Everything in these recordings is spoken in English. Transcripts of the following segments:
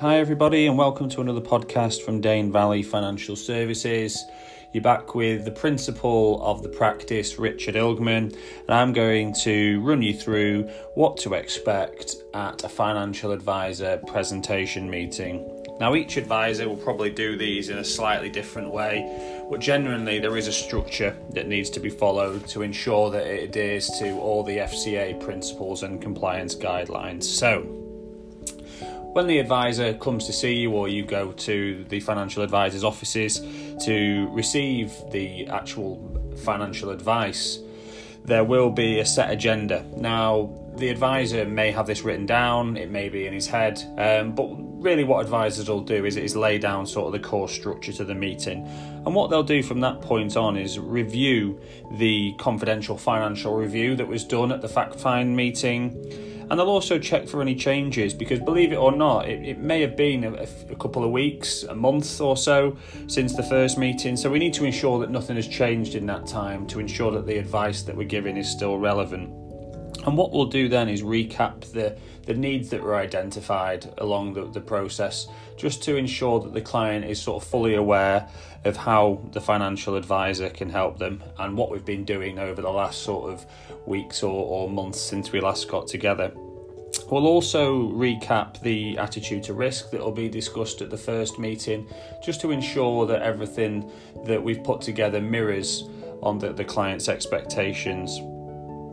Hi, everybody, and welcome to another podcast from Dane Valley Financial Services. You're back with the principal of the practice, Richard Ilgman, and I'm going to run you through what to expect at a financial advisor presentation meeting. Now, each advisor will probably do these in a slightly different way, but generally, there is a structure that needs to be followed to ensure that it adheres to all the FCA principles and compliance guidelines. So, when the advisor comes to see you or you go to the financial advisor's offices to receive the actual financial advice, there will be a set agenda. Now, the advisor may have this written down, it may be in his head, um, but really what advisors will do is, is lay down sort of the core structure to the meeting. And what they'll do from that point on is review the confidential financial review that was done at the fact find meeting and they'll also check for any changes because, believe it or not, it, it may have been a, a, couple of weeks, a month or so since the first meeting. So we need to ensure that nothing has changed in that time to ensure that the advice that we're giving is still relevant. And what we'll do then is recap the, the needs that were identified along the, the process, just to ensure that the client is sort of fully aware of how the financial advisor can help them and what we've been doing over the last sort of weeks or, or months since we last got together. We'll also recap the attitude to risk that will be discussed at the first meeting, just to ensure that everything that we've put together mirrors on the, the client's expectations.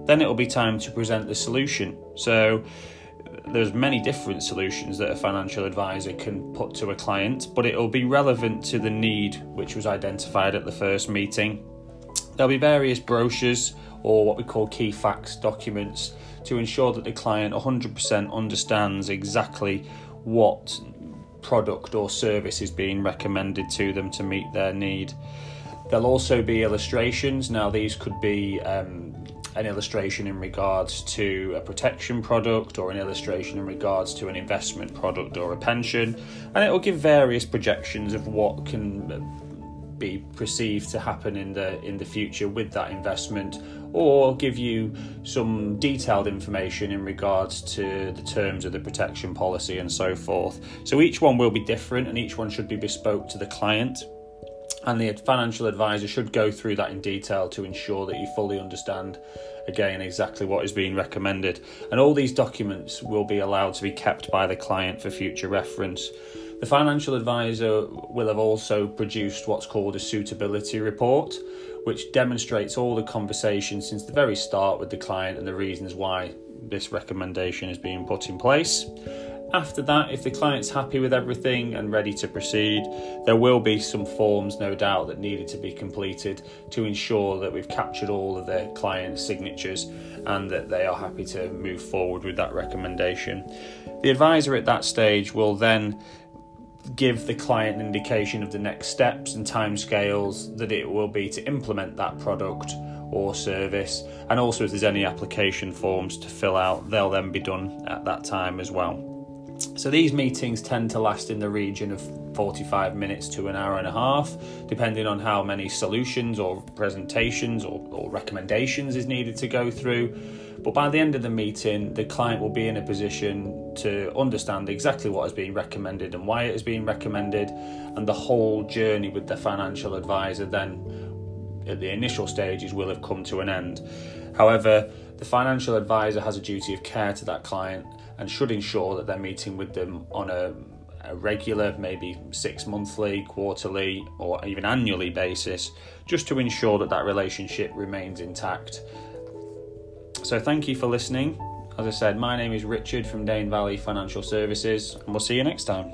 Then it'll be time to present the solution. So there's many different solutions that a financial advisor can put to a client, but it'll be relevant to the need which was identified at the first meeting. There'll be various brochures or what we call key facts documents to ensure that the client 100% understands exactly what product or service is being recommended to them to meet their need. There'll also be illustrations. Now, these could be um, an illustration in regards to a protection product or an illustration in regards to an investment product or a pension, and it will give various projections of what can be perceived to happen in the in the future with that investment or give you some detailed information in regards to the terms of the protection policy and so forth. So each one will be different and each one should be bespoke to the client and the financial advisor should go through that in detail to ensure that you fully understand again exactly what is being recommended. And all these documents will be allowed to be kept by the client for future reference. The financial advisor will have also produced what's called a suitability report which demonstrates all the conversation since the very start with the client and the reasons why this recommendation is being put in place after that, if the client's happy with everything and ready to proceed, there will be some forms, no doubt, that needed to be completed to ensure that we've captured all of the client's signatures and that they are happy to move forward with that recommendation. The advisor at that stage will then give the client an indication of the next steps and timescales that it will be to implement that product or service, and also if there's any application forms to fill out, they'll then be done at that time as well. So these meetings tend to last in the region of 45 minutes to an hour and a half, depending on how many solutions or presentations or, or, recommendations is needed to go through. But by the end of the meeting, the client will be in a position to understand exactly what is being recommended and why it is being recommended, and the whole journey with the financial advisor then at the initial stages will have come to an end. However, the financial advisor has a duty of care to that client and should ensure that they're meeting with them on a, a regular, maybe six monthly, quarterly, or even annually basis, just to ensure that that relationship remains intact. So, thank you for listening. As I said, my name is Richard from Dane Valley Financial Services, and we'll see you next time.